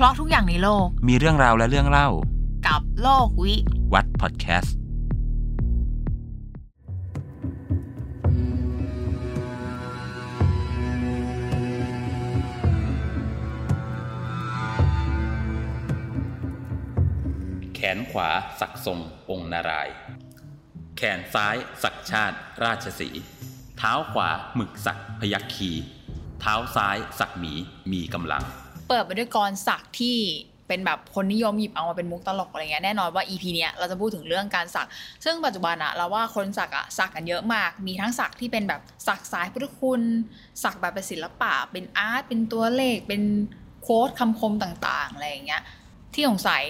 เพราะทุกอย่างในโลก มีเรื่องราวและเรื่องเล่า กับโลกวิวัดพอดแคสต์แขนขวาสักทรงองค์นารายณ์แขนซ้ายสักชาติราชสีห์เท้าขวาหมึกสักพยัคคีเท้าซ้ายสักหมีมีกำลัง เปิดไปด้วยกรสักที่เป็นแบบคนนิยมหยิบเอามาเป็นมุกตลกอะไรเงี้ยแน่นอนว่า EP เนี้ยเราจะพูดถึงเรื่องการสัก ซึ่งปัจจุบันอะเราว่าคนสักอะสักกันเยอะมาก มีทั้งสักที่เป็นแบบสักสายพุทธคุณ สักแบบเป็นศิลปะ เป็นอาร์ต เป็นตัวเลข เป็นโค้ดคำคมต่างๆอะไรอย่างเงี้ย ที่สงสัย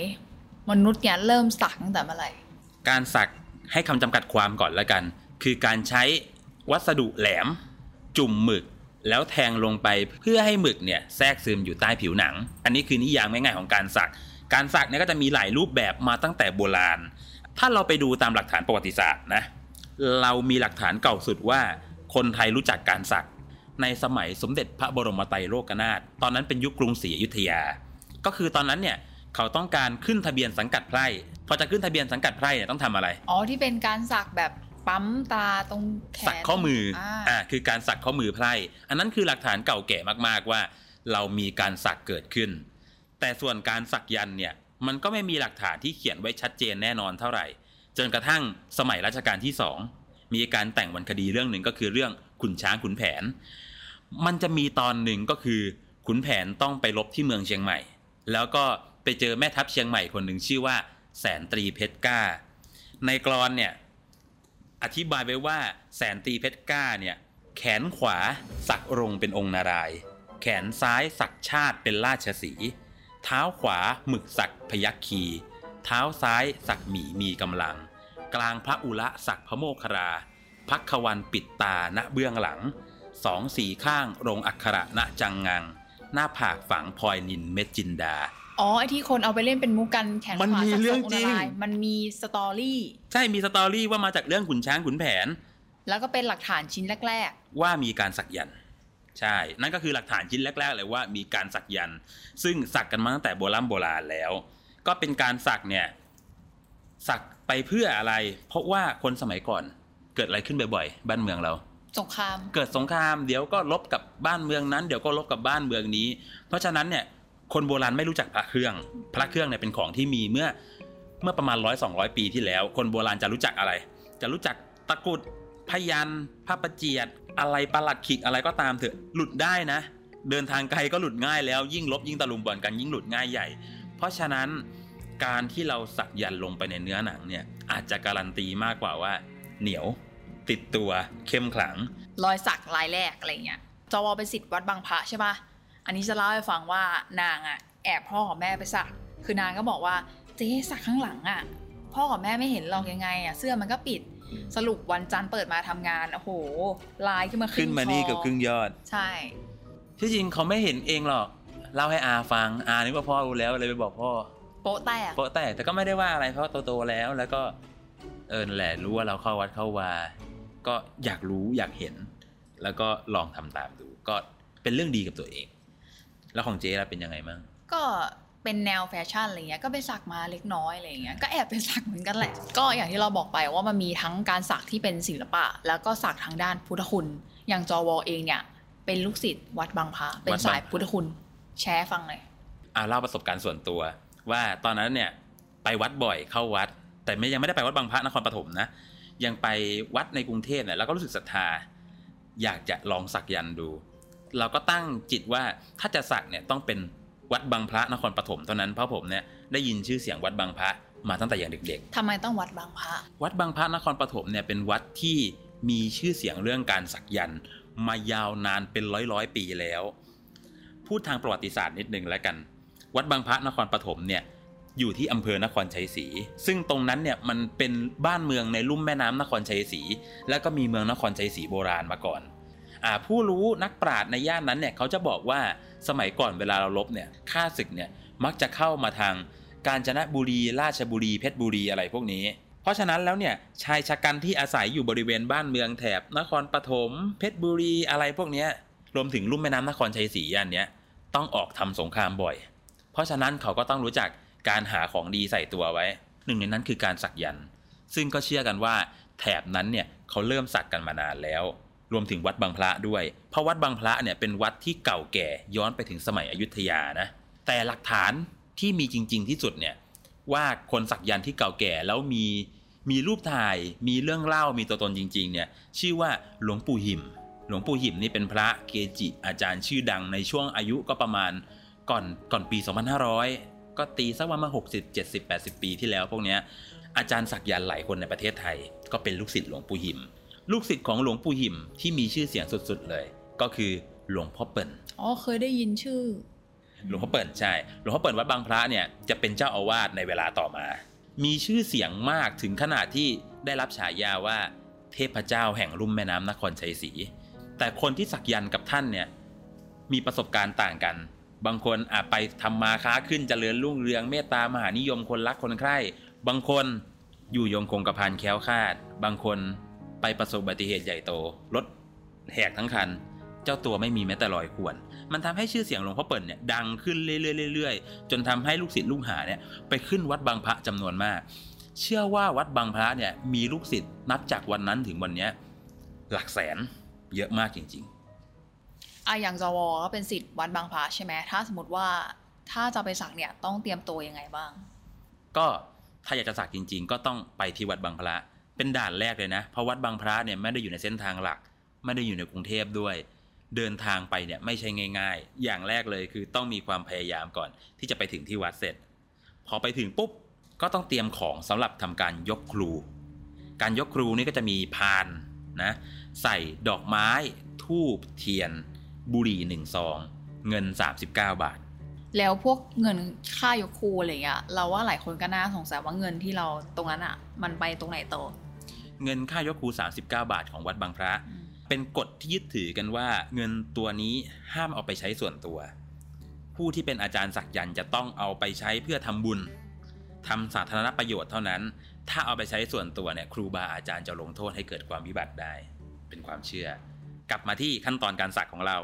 มนุษย์เนี่ยเริ่มสักตั้งแต่เมื่อไหร่ การสักให้คำจำกัดความก่อนแล้วกัน คือการใช้วัสดุแหลม จุ่มหมึก แล้วแทงลงไปเพื่อให้หมึกเนี่ยแทรกซึมอยู่ใต้ผิวหนัง อันนี้คือนิยามง่ายๆของการสัก การสักเนี่ยก็จะมีหลายรูปแบบมาตั้งแต่โบราณ ถ้าเราไปดูตามหลักฐานประวัติศาสตร์นะ เรามีหลักฐานเก่าสุดว่าคนไทยรู้จักการสัก ในสมัยสมเด็จพระบรมไตรโลกนาถ ตอนนั้นเป็นยุคกรุงศรีอยุธยา ก็คือตอนนั้นเนี่ยเขาต้องการขึ้นทะเบียนสังกัดไพร่ พอจะขึ้นทะเบียนสังกัดไพร่เนี่ยต้องทำอะไร อ๋อที่เป็นการสักแบบ ปั๊มตาตรงแขนสักข้อมืออ่าอ่าคือการสักข้อมือไพร่อันนั้นคือหลักฐานเก่าแก่มากๆว่า เรามีการสักเกิดขึ้น แต่ส่วนการสักยันต์เนี่ยมันก็ไม่มีหลักฐานที่เขียนไว้ชัดเจนแน่นอนเท่าไหร่ จนกระทั่งสมัยรัชกาลที่สองมีการแต่งวรรณคดีเรื่องหนึ่งก็คือเรื่องขุนช้างขุนแผน มันจะมีตอนหนึ่งก็คือขุนแผนต้องไปรบที่เมืองเชียงใหม่ แล้วก็ไปเจอแม่ทัพเชียงใหม่คนหนึ่งชื่อว่า แสนตรีเพชรกล้า ในกรอนเนี่ย อธิบายไว้ว่าแสนตีเพชรกล้าเนี่ยแขนขวาสักรงเป็นองค์นาราย แขนซ้ายสักชาติเป็นราชสี เท้าขวาหมึกสักพยัคคี เท้าซ้ายสักหมีมีกำลัง กลางพระอุระสักพระโมคคราพักขวันปิดตาณเบื้องหลัง สองสีข้างรงอักขระณจังงัง หน้าผากฝังพลอยนินเม็ดจินดา อ๋อไอที่คนเอาไปเล่นเป็นมุกกันแขนขมันวามีสักเรื่องทจริงนารายณ์มันมีสตอรี่ ใช่มีสตอรี่ว่ามาจากเรื่องขุนช้างขุนแผน แล้วก็เป็นหลักฐานชิ้นแรกว่ามีการสักยันต์ใช่ นั่นก็คือหลักฐานชิ้นแรก ๆ เลยว่ามีการสักยันต์ซึ่งสักกันมาตั้งแต่โบราณโบราณแล้ว ก็เป็นการสักเนี่ย สักไปเพื่ออะไร เพราะว่าคนสมัยก่อนเกิดอะไรขึ้นบ่อยๆ บ้านเมืองเราๆสงคราม เกิดสงคราม เดี๋ยวก็ลบกับบ้านเมืองนั้น เดี๋ยวก็ลบกับบ้านเมืองนี้ เพราะฉะนั้นเนี่ย คนโบราณไม่รู้จักพระเครื่อง พระเครื่องเนี่ยเป็นของที่มีเมื่อเมื่อประมาณร้อยสองร้อยปีที่แล้ว คนโบราณจะรู้จักอะไร จะรู้จักตะกุดพยันพระประเจียดอะไรประหลัดขิกอะไรก็ตามเถอะหลุดได้นะ เดินทางไกลก็หลุดง่ายแล้วยิ่งลบยิ่งตะลุมบอลกันยิ่งหลุดง่ายใหญ่ เพราะฉะนั้นการที่เราสักยันต์ลงไปในเนื้อหนังเนี่ยอาจจะการันตีมากกว่าว่า เหนียว ติดตัวเข้มขลัง รอยสักลายแรกอะไรเงี้ยจวเป็นสิทธิ์วัดบางพระใช่ปะ อันนี้จะเล่าให้ฟังว่านางอะแอบพ่อกับแม่ไปสัก คือนางก็บอกว่าเจ๊สักข้างหลังอะพ่อกับแม่ไม่เห็นหรอกยังไงอะเสื้อมันก็ปิดสรุปวันจันทร์เปิดมาทำงานโอ้โหลายขึ้นมาขึ้นมานี่กับครึ่งยอด ใช่ที่จริงเขาไม่เห็นเองหรอกเล่าให้อาฟังอานึกว่าพ่อรู้แล้วเลยไปบอกพ่อโป๊ะแตกโปะแต่แต่ก็ไม่ได้ว่าอะไรเพราะโตๆแล้วแล้วก็เออนั่นแหละรู้ว่าเราเข้าวัดเข้าวา ก็อยากรู้อยากเห็น แล้วก็ลองทำตามดู ก็เป็นเรื่องดีกับตัวเอง แล้วของเจ๊ล่ะเป็นยังไงบ้างก็เป็นแนวแฟชั่นอะไรเงี้ย ก็ไปสักมาเล็กน้อยอะไรเงี้ย ก็แอบไปสักเหมือนกันแหละ ก็อย่างที่เราบอกไปว่ามันมีทั้งการสักที่เป็นศิลปะ แล้วก็สักทางด้านพุทธคุณ อย่างจอวอเองเนี่ย เป็นลูกศิษย์วัดบางพระเป็นสายพุทธคุณ แชร์ฟังเลยอ่าเล่าประสบการณ์ส่วนตัว ว่าตอนนั้นเนี่ยไปวัดบ่อยเข้าวัด แต่ไม่ยังไม่ได้ไปวัดบางพระนครปฐมนะ ยังไปวัดในกรุงเทพเนี่ยแล้วก็รู้สึกศรัทธา อยากจะลองสักยันต์ดู เราก็ตั้งจิตว่าถ้าจะสักเนี่ยต้องเป็นวัดบางพระนครปฐมเท่านั้นเพราะผมเนี่ยได้ยินชื่อเสียงวัดบางพระมาตั้งแต่อย่างเด็กทำไมต้องวัดบางพระๆวัดบางพระนครปฐมเนี่ยเป็นวัดที่มีชื่อเสียงเรื่องการสักยันต์มายาวนานเป็นร้อยร้อยๆปีแล้ว พูดทางประวัติศาสตร์นิดนึงแล้วกัน วัดบางพระนครปฐมเนี่ยอยู่ที่อำเภอนครชัยศรี ซึ่งตรงนั้นเนี่ยมันเป็นบ้านเมืองในลุ่มแม่น้ำนครชัยศรี แล้วก็มีเมืองนครชัยศรีโบราณมาก่อนอ่า ผู้รู้นักปราชญ์ในย่านนั้นเนี่ยเขาจะบอกว่าสมัยก่อนเวลาเราลบเนี่ยข้าศึกเนี่ยมักจะเข้ามาทางกาญจนบุรี ราชบุรี เพชรบุรีอะไรพวกนี้ เพราะฉะนั้นแล้วเนี่ยชายชะกันที่อาศัยอยู่บริเวณบ้านเมืองแถบ นครปฐมเพชรบุรีอะไรพวกนี้รวมถึงลุ่มแม่น้ำนครชัยศรีย่านเนี้ยต้องออกทำสงครามบ่อย เพราะฉะนั้นเขาก็ต้องรู้จักการหาของดีใส่ตัวไว้ หนึ่งในนั้นคือการสักยันต์ซึ่งก็เชื่อกันว่าแถบนั้นเนี่ยเขาเริ่มสักกันมานานแล้ว รวมถึงวัดบางพระด้วย เพราะวัดบางพระเนี่ยเป็นวัดที่เก่าแก่ย้อนไปถึงสมัยอยุธยานะ แต่หลักฐานที่มีจริง ๆ ที่สุดเนี่ยว่าคนสักยันที่เก่าแก่แล้วมีมีรูปถ่าย มีเรื่องเล่ามีตัวตนจริง ๆ เนี่ยชื่อว่าหลวงปู่หิม หลวงปู่หิมนี่เป็นพระเกจิอาจารย์ชื่อดังในช่วงอายุก็ประมาณก่อนก่อนปี 2500 ก็ตีสักประมา 60 70 80 ปีที่แล้วพวกเนี้ยอาจารย์สักยันหลายคนในประเทศไทย ก็เป็นลูกศิษย์หลวงปู่หิม ลูกศิษย์ของหลวงปู่หิมที่มีชื่อเสียงสุดๆเลย ก็คือหลวงพ่อเปิ่นอ๋อเคยได้ยินชื่อ หลวงพ่อเปิ่นใช่ หลวงพ่อเปิ่นวัดบางพระเนี่ยจะเป็นเจ้าอาวาสในเวลาต่อมา มีชื่อเสียงมากถึงขนาดที่ได้รับฉายาว่าเทพเจ้าแห่งลุ่มแม่น้ำนครชัยศรีแต่คนที่สักยันต์กับท่านเนี่ยมีประสบการณ์ต่างกัน บางคนอาจไปทำมาค้าขึ้นเจริญรุ่งเรืองเมตตามหานิยมคนรักคนใคร่ บางคนอยู่ยงคงกระพันแคล้วคลาด บางคน ไปประสบอุบัติเหตุใหญ่โต รถแหกทั้งคัน เจ้าตัวไม่มีแม้แต่รอยข่วน มันทำให้ชื่อเสียงหลวงพ่อเปิ่นเนี่ยดังขึ้นเรื่อยๆเรื่อยๆจนทำให้ลูกศิษย์ลูกหาเนี่ยไปขึ้นวัดบางพระจำนวนมาก เชื่อว่าวัดบางพระเนี่ยมีลูกศิษย์นับจากวันนั้นถึงวันเนี้ยหลักแสนเยอะมากจริงอะอย่างจวก็เป็นสิทธิ์วัดบางพระใช่ไหมถ้าสมมติว่าถ้าจะไปสักเนี่ยต้องเตรียมตัวยังไงบ้างๆก็ถ้าอยากจะสักจริง ๆ ก็ต้องไปที่วัดบางพระ เป็นด่านแรกเลยนะ เพราะวัดบางพระเนี่ยไม่ได้อยู่ในเส้นทางหลัก ไม่ได้อยู่ในกรุงเทพด้วย เดินทางไปเนี่ยไม่ใช่ง่าย ๆ อย่างแรกเลยคือต้องมีความพยายามก่อน ที่จะไปถึงที่วัดเสร็จ พอไปถึงปุ๊บก็ต้องเตรียมของสำหรับทำการยกครู การยกครูนี่ก็จะมีพานนะใส่ดอกไม้ทูบเทียน บุหรี่หนึ่งซอง เงิน 39 บาท แล้วพวกเงินค่ายกครูอะไรเงี้ยเราว่าหลายคนก็น่าสงสัยว่าเงินที่เราตรงนั้นอะ มันไปตรงไหนต่อ เงินค่ายกครู39 บาทของวัดบางพระอืมเป็นกฎที่ยึดถือกันว่า เงินตัวนี้ห้ามเอาไปใช้ส่วนตัว ผู้ที่เป็นอาจารย์สักยันต์จะต้องเอาไปใช้เพื่อทำบุญทำสาธารณประโยชน์เท่านั้น ถ้าเอาไปใช้ส่วนตัวเนี่ยครูบาอาจารย์จะลงโทษให้เกิดความวิบัติได้ เป็นความเชื่อ กลับมาที่ขั้นตอนการสักของเรา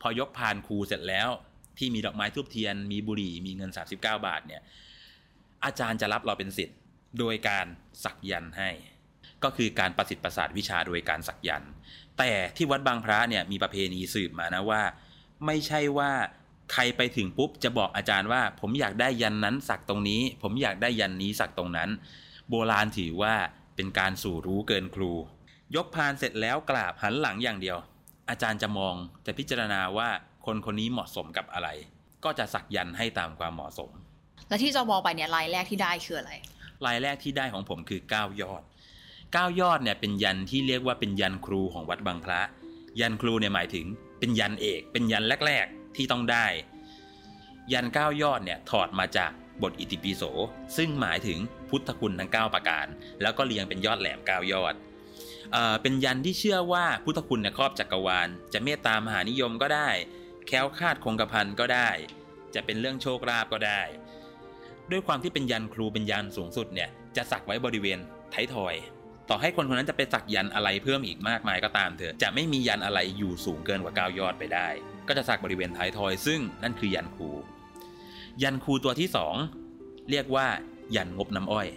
พอยกพานครูเสร็จแล้ว ที่มีดอกไม้ทูบเทียน มีบุหรี่มีเงิน 39 บาทเนี่ยอาจารย์จะรับเราเป็นศิษย์โดยการสักยันต์ให้ ก็คือการประสิทธิ์ประสาทวิชาโดยการสักยันต์แต่ที่วัดบางพระเนี่ยมีประเพณีสืบมานะว่า ไม่ใช่ว่าใครไปถึงปุ๊บจะบอกอาจารย์ว่า ผมอยากได้ยันนั้นสักตรงนี้ ผมอยากได้ยันนี้สักตรงนั้น โบราณถือว่าเป็นการสู่รู้เกินครู ยกพานเสร็จแล้วกราบหันหลังอย่างเดียว อาจารย์จะมองจะพิจารณาว่าคนคนนี้เหมาะสมกับอะไร ก็จะสักยันต์ให้ตามความเหมาะสม แล้วที่จวไปเนี่ยรายแรกที่ได้คืออะไรลายแรกที่ได้ของผมคือ 9 ยอด 9 ยอดเนี่ยเป็นยันที่เรียกว่าเป็นยันครูของวัดบางพระ ยันครูเนี่ยหมายถึงเป็นยันเอก เป็นยันแรก ๆ ที่ต้องได้ ยัน 9 ยอดเนี่ยถอดมาจากบทอิติปิโส ซึ่งหมายถึงพุทธคุณทั้ง 9 ประการ แล้วก็เรียงเป็นยอดแหลม 9 ยอดเอเป็นยันที่เชื่อว่าพุทธคุณเนี่ยครอบจักรวาล จะเมตตามหานิยมก็ได้ แค้วคาดคงกระพันก็ได้ จะเป็นเรื่องโชคลาภก็ได้ ด้วยความที่เป็นยันครูเป็นยันสูงสุดเนี่ยจะสักไว้บริเวณไทยทอย ต่อให้คนคนนั้นจะไปสักยันอะไรเพิ่มอีกมากมายก็ตามเถอะจะไม่มียันอะไรอยู่สูงเกินกว่า9ยอดไปได้ ก็จะสักบริเวณไทยทอย ซึ่งนั่นคือยันครู ยันครูตัวที่สองเรียกว่า ยันงบน้ำอ้อย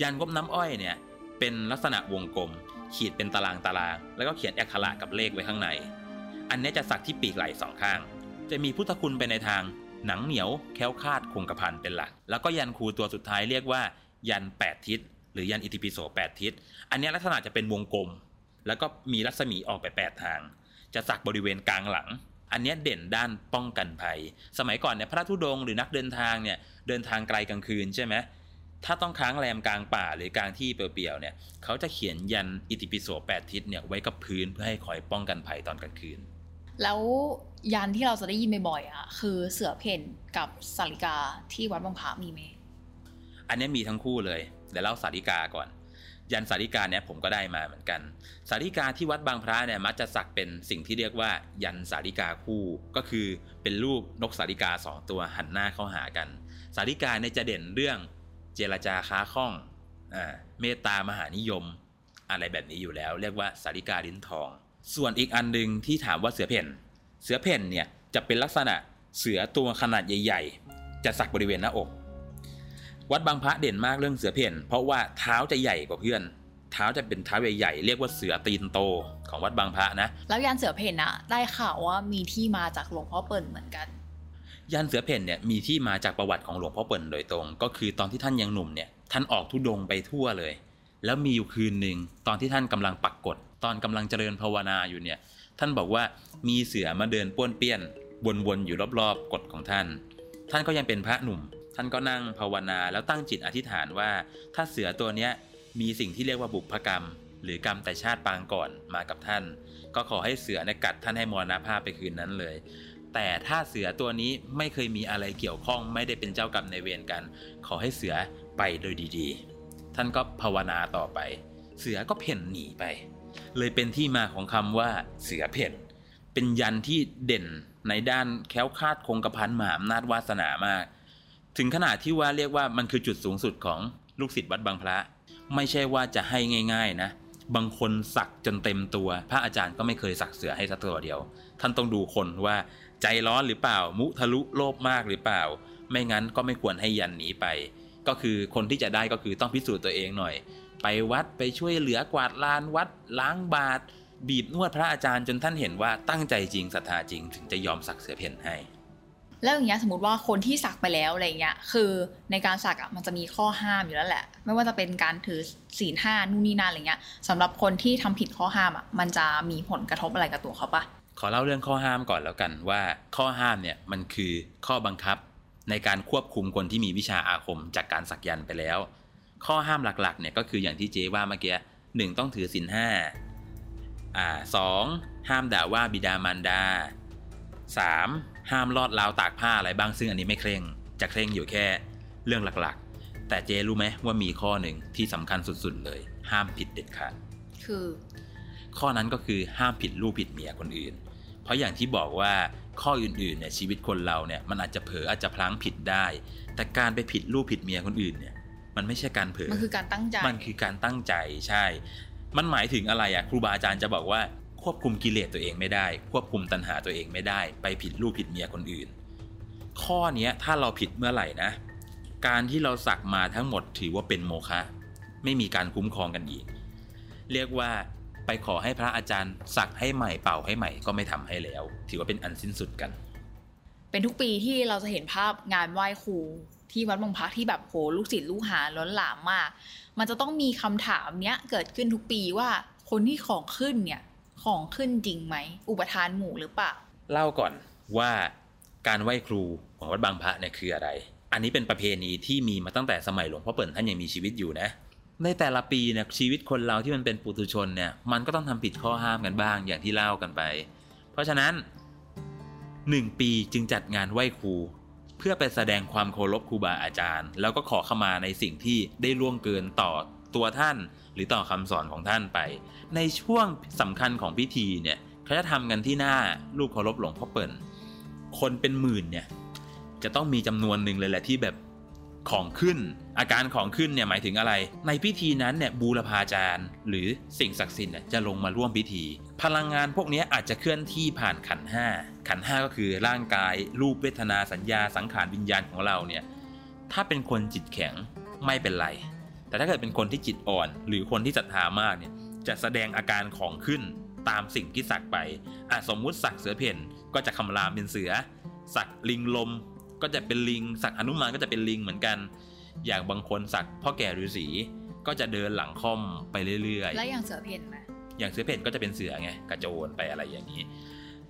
ยันงบน้ำอ้อยเนี่ยเป็นลักษณะวงกลม ขีดเป็นตารางตาราง แล้วก็เขียนอักขระกับเลขไว้ข้างใน อันนี้จะสักที่ปีกไหล่สองข้าง จะมีพุทธคุณไปในทางหนังเหนียวแค้วคาดคงกระพันเป็นหลัก แล้วก็ยันครูตัวสุดท้ายเรียกว่า ยัน 8 ทิศ รือยันอิติปิโส8ทิศ อันนี้ลักษณะจะเป็นวงกลม แล้วก็มีรัศมีออกไป8ทาง จะสักบริเวณกลางหลัง อันนี้เด่นด้านป้องกันภัย สมัยก่อนเนี่ยพระธุดงค์หรือนักเดินทางเนี่ยเดินทางไกลกลางคืนใช่ไหมถ้าต้องค้างแรมกลางป่าหรือกลางที่เปลี่ยวๆเนี่ยเขาจะเขียนยันอิติปิโส8ทิศเนี่ยไว้กับพื้นเพื่อให้คอยป้องกันภัยตอนกลางคืน แล้วยันที่เราจะได้ยินบ่อยๆอะคือเสือเพ่นกับสาริกาที่วัดบางพระมีไหม อันนี้มีทั้งคู่เลยเดี๋ยวเล่าสาริกาก่อน ยันสาริกาเนี่ยผมก็ได้มาเหมือนกัน สาริกาที่วัดบางพระเนี่ยมักจะสักเป็นสิ่งที่เรียกว่า ยันสาริกาคู่ก็คือเป็นรูปนกสาริกาสองตัวหันหน้าเข้าหากัน สาริกาเนี่ยจะเด่นเรื่องเจรจาค้าคล่องอเมตตามหานิยม อะไรแบบนี้อยู่แล้ว เรียกว่าสาริกาลิ้นทอง ส่วนอีกอันหนึ่งที่ถามว่าเสือเพ่นเสือเพ่นเนี่ยจะเป็นลักษณะเสือตัวขนาดใหญ่ ๆ จะสักบริเวณหน้าอก วัดบางพระเด่นมากเรื่องเสือเพ่นเพราะว่าเท้าจะใหญ่กว่าเพื่อน เท้าจะเป็นเท้าใหญ่ๆเรียกว่าเสือตีนโตของวัดบางพระนะแล้วยันเสือเพ่นอะได้ข่าวว่ามีที่มาจากหลวงพ่อเปิ่นเหมือนกัน ยันเสือเพ่นเนี่ยมีที่มาจากประวัติของหลวงพ่อเปิ่นโดยตรง ก็คือตอนที่ท่านยังหนุ่มเนี่ยท่านออกทุดงค์ไปทั่วเลย แล้วมีอยู่คืนหนึ่งตอนที่ท่านกำลังปักกฎตอนกำลังเจริญภาวนาอยู่เนี่ยท่านบอกว่ามีเสือมาเดินป้วนเปี้ยนวนๆอยู่รอบๆกฎของท่าน ท่านก็ยังเป็นพระหนุ่ม ท่านก็นั่งภาวนาแล้วตั้งจิตอธิษฐานว่า ถ้าเสือตัวเนี้ยมีสิ่งที่เรียกว่าบุพกรรม หรือกรรมแต่ชาติปางก่อนมากับท่าน ก็ขอให้เสือนกัดท่านให้มรณภาพไปคืนนั้นเลย แต่ถ้าเสือตัวนี้ไม่เคยมีอะไรเกี่ยวข้องไม่ได้เป็นเจ้ากรรมในเวรกัน ขอให้เสือไปโดยดีๆ ท่านก็ภาวนาต่อไป เสือก็เพ่นหนีไป เลยเป็นที่มาของคำว่าเสือเพ่นเป็นยันที่เด่นในด้านแค้วคาดคงกระพันหมาอำนาจวาสนามาก ถึงขนาดที่ว่าเรียกว่ามันคือจุดสูงสุดของลูกศิษย์วัดบางพระ ไม่ใช่ว่าจะให้ง่าย ๆ นะ บางคนสักจนเต็มตัว พระอาจารย์ก็ไม่เคยสักเสือให้สักตัวเดียว ท่านต้องดูคนว่าใจร้อนหรือเปล่า มุทะลุโลภมากหรือเปล่า ไม่งั้นก็ไม่ควรให้ยันหนีไป ก็คือคนที่จะได้ก็คือต้องพิสูจน์ตัวเองหน่อย ไปวัดไปช่วยเหลือกวาดลานวัดล้างบาตรบีบนวดพระอาจารย์จนท่านเห็นว่าตั้งใจจริงศรัทธาจริงถึงจะยอมสักเสือเพ่นให้ แล้วอย่างเงี้ยสมมติว่าคนที่สักไปแล้วอะไรเงี้ยคือในการสักอะมันจะมีข้อห้ามอยู่แล้วแหละ ไม่ว่าจะเป็นการถือศีลห้านู่นนี่นั่นอะไรเงี้ยสำหรับคนที่ทำผิดข้อห้ามอะมันจะมีผลกระทบอะไรกับตัวเขาปะขอเล่าเรื่องข้อห้ามก่อนแล้วกันว่าข้อห้ามเนี่ยมันคือข้อบังคับในการควบคุมคนที่มีวิชาอาคมจากการสักยันต์ไปแล้ว ข้อห้ามหลักๆเนี่ยก็คืออย่างที่เจ๊ว่าเมื่อกี้หนึ่งต้องถือศีลห้าอ่าสองห้ามด่าว่าบิดามารดา สามห้ามลอดราวตากผ้าอะไรบ้างซึ่งอันนี้ไม่เคร่ง จะเคร่งอยู่แค่เรื่องหลักๆ แต่เจรู้ไหมว่ามีข้อหนึ่งที่สำคัญสุดๆเลย ห้ามผิดเด็ดขาดคือ ข้อนั้นก็คือห้ามผิดลูกผิดเมียคนอื่น เพราะอย่างที่บอกว่าข้ออื่นๆเนี่ยชีวิตคนเราเนี่ยมันอาจจะเผลออาจจะพลั้งผิดได้ แต่การไปผิดลูกผิดเมียคนอื่นเนี่ยมันไม่ใช่การเผลอมันคือการตั้งใจมันคือการตั้งใจใช่ มันหมายถึงอะไรอะครูบาอาจารย์จะบอกว่า ควบคุมกิเลสตัวเองไม่ได้ ควบคุมตัณหาตัวเองไม่ได้ ไปผิดลูกผิดเมียคนอื่น ข้อเนี้ยถ้าเราผิดเมื่อไหร่นะ การที่เราสักมาทั้งหมดถือว่าเป็นโมฆะไม่มีการคุ้มครองกันอีก เรียกว่าไปขอให้พระอาจารย์ สักให้ใหม่เป่าให้ใหม่ก็ไม่ทำให้แล้ว ถือว่าเป็นอันสิ้นสุดกัน เป็นทุกปีที่เราจะเห็นภาพงานไหว้ครูที่วัดบางพระที่แบบโหลูกศิษย์ลูกหาล้นหลามมาก มันจะต้องมีคำถามเนี้ยเกิดขึ้นทุกปีว่าคนที่ของขึ้นเนี่ย ของขึ้นจริงไหม อุปทานหมู่หรือเปล่า เล่าก่อนว่าการไหว้ครูของวัดบางพระเนี่ยคืออะไร อันนี้เป็นประเพณีที่มีมาตั้งแต่สมัยหลวงพ่อเปิ่นท่านยังมีชีวิตอยู่นะ ในแต่ละปีเนี่ยชีวิตคนเราที่มันเป็นปุถุชนเนี่ยมันก็ต้องทำผิดข้อห้ามกันบ้างอย่างที่เล่ากันไป เพราะฉะนั้นหนึ่งปีจึงจัดงานไหว้ครูเพื่อไปแสดงความเคารพครูบาอาจารย์ แล้วก็ขอขมาในสิ่งที่ได้ล่วงเกินต่อ ตัวท่าน หรือต่อคำสอนของท่านไป ในช่วงสำคัญของพิธีเนี่ยเขาจะทำกันที่หน้ารูปเคารพหลวงพ่อเปิ่นคนเป็นหมื่นเนี่ยจะต้องมีจำนวนหนึ่งเลยแหละที่แบบของขึ้น อาการของขึ้นเนี่ยหมายถึงอะไร ในพิธีนั้นเนี่ยบูรพาจารย์ หรือสิ่งศักดิ์สิทธิ์เนี่ยจะลงมาร่วมพิธี พลังงานพวกนี้อาจจะเคลื่อนที่ผ่านขันห้าขันห้าก็คือร่างกาย รูปเวทนาสัญญาสังขารวิญญาณของเราเนี่ยถ้าเป็นคนจิตแข็งไม่เป็นไร แต่ถ้าเกิดเป็นคนที่จิตอ่อน หรือคนที่ศรัทธามากเนี่ยจะแสดงอาการของขึ้นตามสิ่งที่สักไปอะสมมุติสักเสือเพ่นก็จะคำรามเป็นเสือ สักลิงลมก็จะเป็นลิง สักหนุมานก็จะเป็นลิงเหมือนกัน อย่างบางคนสักพ่อแก่ฤาษีก็จะเดินหลังค่อมไปเรื่อยแล้วอย่างเสือเพ่นไหมๆอย่างเสือเพ่นก็จะเป็นเสือไงกระโจนไปอะไรอย่างนี้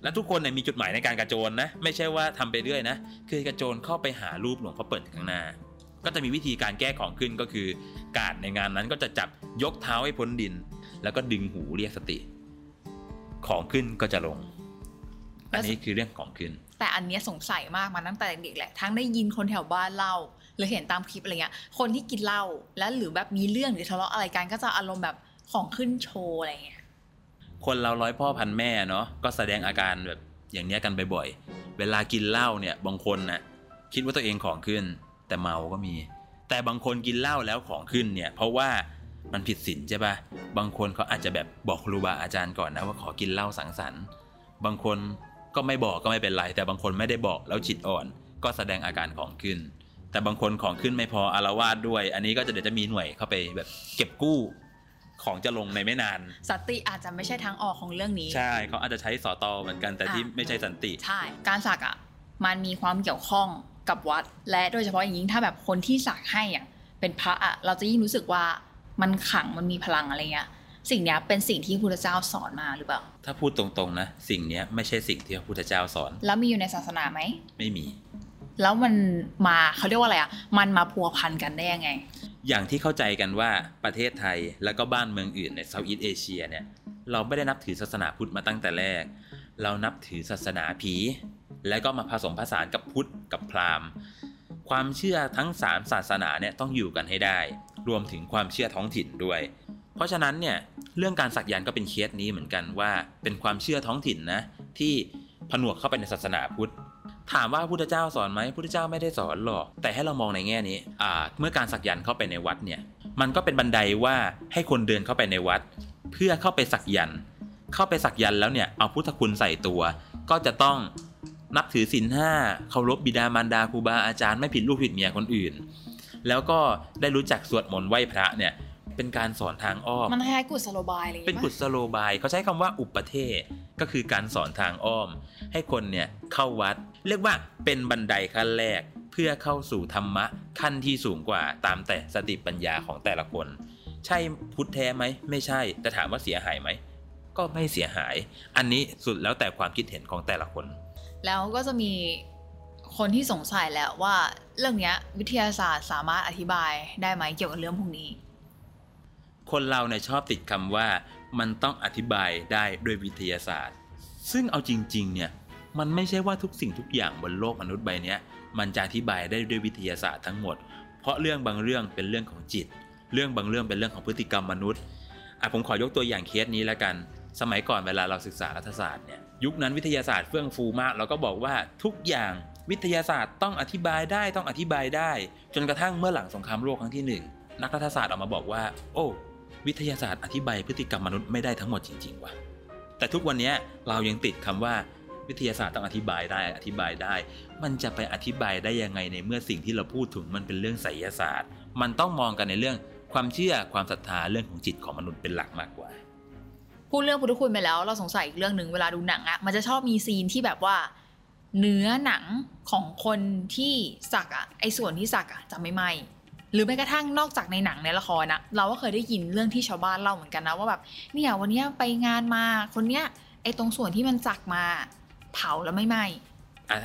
และทุกคนเนี่ยมีจุดหมายในการกระโจนนะ ไม่ใช่ว่าทำไปเรื่อยนะ คือกระโจนเข้าไปหารูปหลวงพ่อเปิ่นข้างหน้า ก็จะมีวิธีการแก้ของขึ้นก็คือการในงานนั้นก็จะจับยกเท้าให้พ้นดิน แล้วก็ดึงหูเรียกสติ ของขึ้นก็จะลง อันนี้คือเรื่องของขึ้น แต่อันเนี้ยสงสัยมากมาตั้งแต่เด็กๆแหละทั้งได้ยินคนแถวบ้านเล่าหรือเห็นตามคลิปอะไรเงี้ยคนที่กินเหล้าแล้วหรือแบบมีเรื่องหรือทะเลาะอะไรกันก็จะอารมณ์แบบของขึ้นโชว์อะไรเงี้ยคนเราร้อยพ่อพันแม่เนาะก็แสดงอาการแบบอย่างเนี้ยกันบ่อยๆเวลากินเหล้าเนี่ยบางคนนะคิดว่าตัวเองของขึ้น แต่เมาก็มี แต่บางคนกินเหล้าแล้วของขึ้นเนี่ย เพราะว่ามันผิดศีลใช่ปะบางคนเขาอาจจะแบบบอกครูบาอาจารย์ก่อนนะว่าขอกินเหล้าสังสรรค์ บางคนก็ไม่บอกก็ไม่เป็นไร แต่บางคนไม่ได้บอกแล้วจิตอ่อน ก็แสดงอาการของขึ้น แต่บางคนของขึ้นไม่พออารวาสด้วย อันนี้ก็จะเดี๋ยวจะมีหน่วยเข้าไปแบบเก็บกู้ของจะลงในไม่นาน สันติอาจจะไม่ใช่ทางออกของเรื่องนี้ ใช่เขาอาจจะใช้สอตอเหมือนกันแต่ที่อะไม่ใช่สันติ ใช่ การสักอะมันมีความเกี่ยวข้อง กับวัด และโดยเฉพาะอย่างยิ่งถ้าแบบคนที่สักให้อะเป็นพระอะเราจะยิ่งรู้สึกว่ามันขลังมันมีพลังอะไรเงี้ยสิ่งเนี้ยเป็นสิ่งที่พุทธเจ้าสอนมาหรือเปล่า ถ้าพูดตรงๆนะ สิ่งเนี้ยไม่ใช่สิ่งที่พระพุทธเจ้าสอน แล้วมีอยู่ในศาสนาไหม ไม่มี แล้วมันมาเขาเรียกว่าอะไรอะ มันมาพัวพันกันได้ยังไง อย่างที่เข้าใจกันว่าประเทศไทยแล้วก็บ้านเมืองอื่นในเซาท์อีสเอเชียเนี่ย เราไม่ได้นับถือศาสนาพุทธมาตั้งแต่แรก เรานับถือศาสนาผี แล้วก็มาผสมผสานกับพุทธกับพราหมณ์ ความเชื่อทั้ง 3 ศาสนาเนี่ยต้องอยู่กันให้ได้ รวมถึงความเชื่อท้องถิ่นด้วย เพราะฉะนั้นเนี่ยเรื่องการสักยันต์ก็เป็นเคสนี้เหมือนกันว่า เป็นความเชื่อท้องถิ่นนะที่ผนวกเข้าไปในศาสนาพุทธถามว่าพุทธเจ้าสอนไหมพุทธเจ้าไม่ได้สอนหรอก แต่ให้เรามองในแง่นี้อ่าเมื่อการสักยันต์เข้าไปในวัดเนี่ย มันก็เป็นบันไดว่าให้คนเดินเข้าไปในวัด เพื่อเข้าไปสักยันต์เข้าไปสักยันต์แล้วเนี่ยเอาพุทธคุณใส่ตัว ก็จะต้อง นับถือศีลห้าเคารพบิดามารดาครูบาอาจารย์ไม่ผิดลูกผิดเมียคนอื่น แล้วก็ได้รู้จักสวดมนต์ไหว้พระเนี่ยเป็นการสอนทางอ้อม มันคล้ายๆกุศโลบายอะไรอย่างเป็นงี้กุปะศโลบายเขาใช้คำว่าอุปเทศก็คือการสอนทางอ้อม ให้คนเนี่ยเข้าวัด เรียกว่าเป็นบันไดขั้นแรกเพื่อเข้าสู่ธรรมะขั้นที่สูงกว่าตามแต่สติปัญญาของแต่ละคน ใช่พุทธแท้ไหมไม่ใช่แต่ถามว่าเสียหายไหมก็ไม่เสียหาย อันนี้สุดแล้วแต่ความคิดเห็นของแต่ละคน แล้วก็จะมีคนที่สงสัยแล้วว่าเรื่องนี้วิทยาศาสตร์สามารถอธิบายได้ไหมเกี่ยวกับเรื่องพวกนี้ คนเราเนี่ยชอบติดคำว่ามันต้องอธิบายได้ด้วยวิทยาศาสตร์ ซึ่งเอาจริงๆเนี่ยมันไม่ใช่ว่าทุกสิ่งทุกอย่างบนโลกมนุษย์ใบนี้มันจะอธิบายได้ด้วยวิทยาศาสตร์ทั้งหมด เพราะเรื่องบางเรื่องเป็นเรื่องของจิต เรื่องบางเรื่องเป็นเรื่องของพฤติกรรมมนุษย์อะผมขอยกตัวอย่างเคสนี้แล้วกัน สมัยก่อนเวลาเราศึกษารัฐศาสตร์เนี่ย ยุคนั้นวิทยาศาสตร์เฟื่องฟูมากเราก็บอกว่าทุกอย่างวิทยาศาสตร์ต้องอธิบายได้ต้องอธิบายได้ จนกระทั่งเมื่อหลังสงครามโลกครั้งที่หนึ่งนักรัฐศาสตร์ออกมาบอกว่า โอ้ วิทยาศาสตร์อธิบายพฤติกรรมมนุษย์ไม่ได้ทั้งหมดจริงๆว่ะแต่ทุกวันนี้เรายังติดคำว่าวิทยาศาสตร์ต้องอธิบายได้อธิบายได้ มันจะไปอธิบายได้ยังไงในเมื่อสิ่งที่เราพูดถึงมันเป็นเรื่องไสยศาสตร์ มันต้องมองกันในเรื่องความเชื่อความศรัทธาเรื่องของจิตของมนุษย์เป็นหลักมากกว่า พูดเรื่องพุทธคุณไปแล้ว เราสงสัยอีกเรื่องหนึ่งเวลาดูหนังอะมันจะชอบมีซีนที่แบบว่า เนื้อหนังของคนที่สักอะไอส่วนที่สักอะจะไม่ไหมหรือแม้กระทั่งนอกจากในหนังในละครนะเราก็เคยได้ยินเรื่องที่ชาวบ้านเล่าเหมือนกันนะว่าแบบเนี่ยวันนี้ไปงานมาคนเนี้ยไอตรงส่วนที่มันสักมาเผาแล้วไม่ไหม้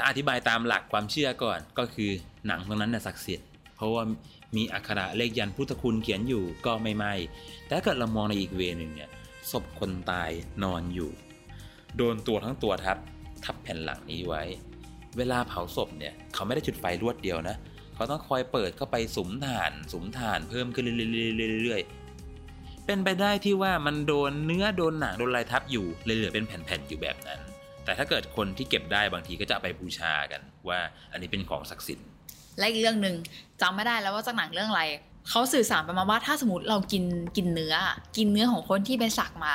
อธิบายตามหลักความเชื่อก่อนก็คือหนังตรงนั้นน่ะศักดิ์สิทธิ์เพราะว่ามีอักขระเลขยันพุทธคุณเขียนอยู่ก็ไม่ไหมแต่ถ้าเกิดเรามองในอีกเวนึงเนี่ย ศพคนตายนอนอยู่ โดนตัวทั้งตัวทับ ทับแผ่นหลังนี้ไว้ เวลาเผาศพเนี่ย เขาไม่ได้จุดไฟรวดเดียวนะ เขาต้องคอยเปิดเข้าไปสุมถ่าน สุมถ่านเพิ่มขึ้นเรื่อยๆเป็นไปได้ที่ว่ามันโดนเนื้อโดนหนังโดนลายทับอยู่เลยเหลือเป็นแผ่นๆอยู่แบบนั้น แต่ถ้าเกิดคนที่เก็บได้บางทีก็จะไปบูชากัน ว่าอันนี้เป็นของศักดิ์สิทธิ์และอีกเรื่องหนึ่งจำไม่ได้แล้วว่าจากหนังเรื่องอะไร เขาสื่อสารประมาณว่าถ้าสมมติเรากินกินเนื้อ กินเนื้อของคนที่ไปสักมา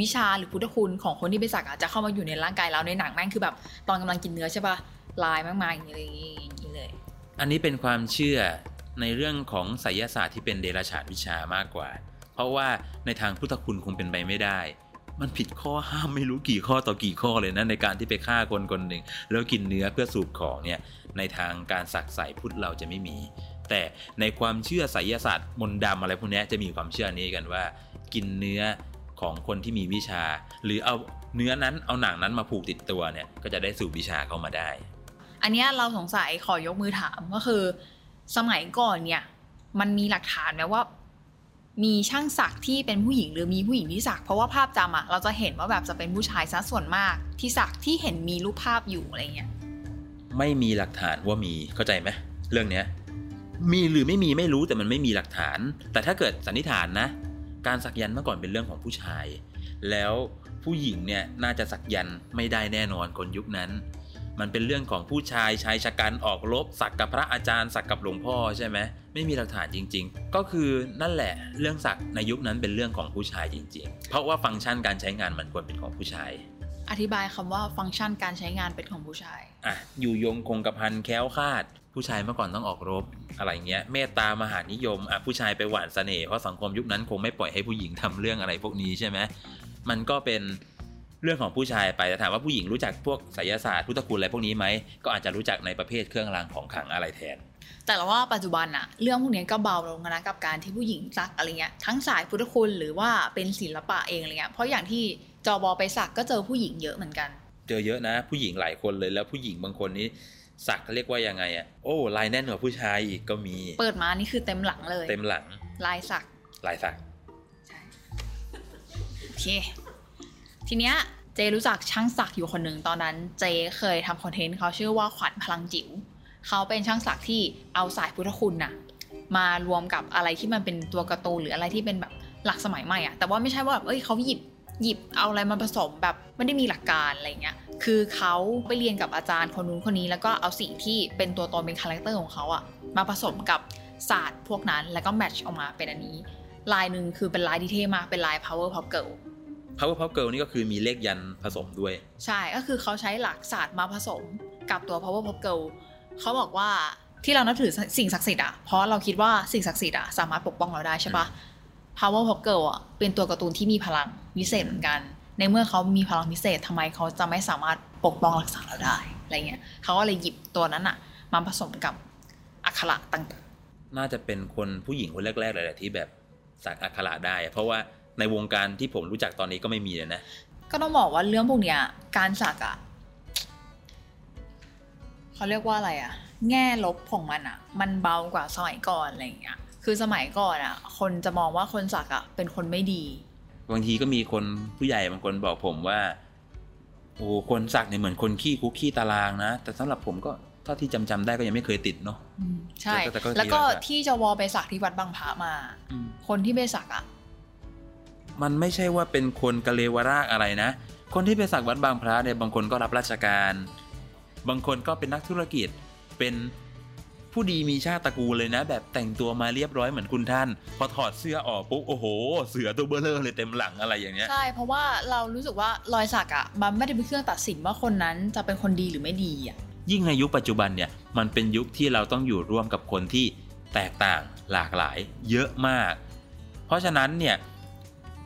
วิชาหรือพุทธคุณของคนที่ไปสักอะจะเข้ามาอยู่ในร่างกายเราในหนังแม่งคือแบบ ตอนกำลังกินเนื้อใช่ปะลายมากมายอย่างนี้เลยอย่างนี้เลย อันนี้เป็นความเชื่อในเรื่องของไสยศาสตร์ที่เป็นเดรัจฉานวิชามากกว่า เพราะว่าในทางพุทธคุณคงเป็นไปไม่ได้ มันผิดข้อห้ามไม่รู้กี่ข้อต่อกี่ข้อเลยนะในการที่ไปฆ่าคนคนหนึ่งแล้วกินเนื้อเพื่อสูบของเนี่ยในทางการสักใส่พุทธเราจะไม่มี แต่ในความเชื่อไสยศาสตร์มนต์ดำอะไรพวกเนี้ยจะมีความเชื่อนี้กันว่า กินเนื้อของคนที่มีวิชา หรือเอาเนื้อนั้นเอาหนังนั้นมาผูกติดตัวเนี่ยก็จะได้สูบวิชาเข้ามาได้ อันเนี้ยเราสงสัยขอยกมือถามก็คือ สมัยก่อนเนี่ยมันมีหลักฐานไหมว่า มีช่างสักที่เป็นผู้หญิงหรือมีผู้หญิงที่สัก เพราะว่าภาพจำอะเราจะเห็นว่าแบบจะเป็นผู้ชายซะส่วนมาก ที่สักที่เห็นมีรูปภาพอยู่อะไรเงี้ยไม่มีหลักฐานว่ามีเข้าใจไหมเรื่องเนี้ย มีหรือไม่มีไม่รู้แต่มันไม่มีหลักฐาน แต่ถ้าเกิดสันนิษฐานนะ การสักยันต์เมื่อก่อนเป็นเรื่องของผู้ชาย แล้วผู้หญิงเนี่ยน่าจะสักยันต์ไม่ได้แน่นอนคนยุคนั้น มันเป็นเรื่องของผู้ชายชายชะกันออกรบสักกับพระอาจารย์สักกับหลวงพ่อใช่ไหมไม่มีหลักฐานจริง ๆ ก็คือนั่นแหละเรื่องสักในยุคนั้นเป็นเรื่องของผู้ชายจริง ๆ เพราะว่าฟังก์ชันการใช้งานมันควรเป็นของผู้ชายอธิบายคำว่าฟังก์ชันการใช้งานเป็นของผู้ชาย อะ อยู่ยงคงกระพันแคล้วคลาด ผู้ชายเมื่อก่อนต้องออกรบอะไรเงี้ยเมตตามหานิยมอะผู้ชายไปหวานเสน่ห์เพราะสังคมยุคนั้นคงไม่ปล่อยให้ผู้หญิงทำเรื่องอะไรพวกนี้ใช่ไหมมันก็เป็นเรื่องของผู้ชายไปแต่ถามว่าผู้หญิงรู้จักพวกไสยศาสตร์พุทธคุณอะไรพวกนี้ไหมก็อาจจะรู้จักในประเภทเครื่องรางของขลังอะไรแทน แต่เราว่าปัจจุบันอะเรื่องพวกนี้ก็เบาลงนะกับการที่ผู้หญิงสักอะไรเงี้ยทั้งสายพุทธคุณหรือว่าเป็นศิลปะเองอะไรเงี้ยเพราะอย่างที่จอบอไปสักก็เจอผู้หญิงเยอะเหมือนกัน เจอเยอะนะ ผู้หญิงหลายคนเลยแล้วผู้หญิงบางคนนี้ สักเรียกว่ายังไงอะโอ้ลายแน่นกว่าผู้ชายอีกก็มี เปิดมานี่คือเต็มหลังเลย เต็มหลัง ลายสัก ลายสักโอเค ทีเนี้ยเจรู้จักช่างสักอยู่คนหนึ่งตอนนั้น เจเคยทำคอนเทนต์เขาชื่อว่าขวัญพลังจิ๋วเขาเป็นช่างสักที่เอาสายพุทธคุณน่ะมารวมกับอะไรที่มันเป็นตัวการ์ตูนหรืออะไรที่เป็นแบบหลักสมัยใหม่อะแต่ว่าไม่ใช่ว่าแบบเอ้ยเขาหยิบ หยิบเอาอะไรมาผสมแบบไม่ได้มีหลักการอะไรเงี้ย คือเขาไปเรียนกับอาจารย์คนนู้นคนนี้ แล้วก็เอาสิ่งที่เป็นตัวตนเป็น character ของเขาอะมาผสมกับศาสตร์พวกนั้น แล้วก็ match ออกมาเป็นอันนี้ ลายหนึ่งคือเป็นลายที่เท่มากเป็นลาย Powerpuff Girl Powerpuff Girl นี่ก็คือมีเลขยันต์ผสมด้วย ใช่ ก็คือเขาใช้หลักศาสตร์มาผสมกับตัว Powerpuff Girl เขาบอกว่าที่เรานับถือสิ่งศักดิ์สิทธิ์อะเพราะเราคิดว่าสิ่งศักดิ์สิทธิ์อะสามารถปกป้องเราได้ใช่ปะ power pop girl อะเป็นตัวการ์ตูนที่มีพลังวิเศษเหมือนกัน ในเมื่อเขามีพลังพิเศษทำไมเขาจะไม่สามารถปกป้องรักษาเราได้อะไรเงี้ยเขาก็เลยหยิบตัวนั้นอะมาผสมกับอักขระต่างน่าจะเป็นคนผู้หญิงคนแรกๆเลยแหละที่แบบสักอักขระได้ เพราะว่าในวงการที่ผมรู้จักตอนนี้ก็ไม่มีเลยนะๆก็ต้องบอกว่าเรื่องพวกเนี้ยการสักอะเขาเรียกว่าอะไรอะแง่ลบของมันอะมันเบากว่าสมัยก่อนอะไรอย่างเงี้ยคือสมัยก่อนอะคนจะมองว่าคนสักอะเป็นคนไม่ดี บางทีก็มีคนผู้ใหญ่บางคนบอกผมว่าโอ้คนสักเนี่ยเหมือนคนขี้คุกขี้ตารางนะ แต่สำหรับผมก็เท่าที่จำจำได้ก็ยังไม่เคยติดเนาะอืมใช่แต่ก็ดีแล้วก็แล้วจ้ะที่จะวอไปสักที่วัดบางพระมาอืมคนที่ไปสักอะ มันไม่ใช่ว่าเป็นคนกะเลวรากอะไรนะ คนที่ไปสักวัดบางพระเนี่ยบางคนก็รับราชการ บางคนก็เป็นนักธุรกิจ เป็น ผู้ดีมีชาติตระกูลเลยนะ แบบแต่งตัวมาเรียบร้อยเหมือนคุณท่าน พอถอดเสื้อออกปุ๊บโอ้โห เสือตัวเบลเลอร์เลยเต็มหลังอะไรอย่างเงี้ยใช่เพราะว่าเรารู้สึกว่ารอยสักอะมันไม่ได้เป็นเครื่องตัดสินว่าคนนั้นจะเป็นคนดีหรือไม่ดีอะยิ่งในยุคปัจจุบันเนี่ยมันเป็นยุคที่เราต้องอยู่ร่วมกับคนที่แตกต่างหลากหลายเยอะมาก เพราะฉะนั้นเนี่ย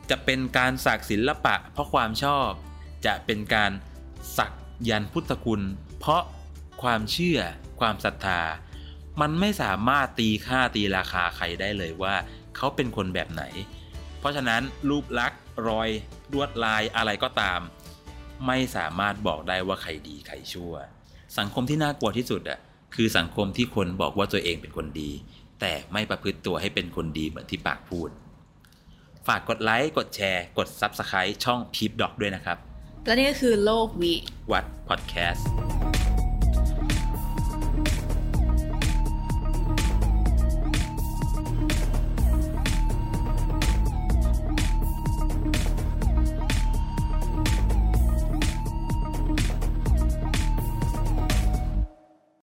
จะเป็นการสักศิลปะ เพราะความชอบ จะเป็นการสักยันพุทธคุณ เพราะความเชื่อความศรัทธา มันไม่สามารถตีค่าตีราคาใครได้เลยว่าเขาเป็นคนแบบไหน เพราะฉะนั้นรูปลักษณ์รอยลวดลายอะไรก็ตาม ไม่สามารถบอกได้ว่าใครดีใครชั่ว สังคมที่น่ากลัวที่สุดอะคือสังคมที่คนบอกว่าตัวเองเป็นคนดี แต่ไม่ประพฤติตัวให้เป็นคนดีเหมือนที่ปากพูด ฝากกดไลค์กดแชร์ กด Subscribe ช่อง Peep Dog ด้วยนะครับ และนี่ก็คือโลกวิวัดพอดแคสต์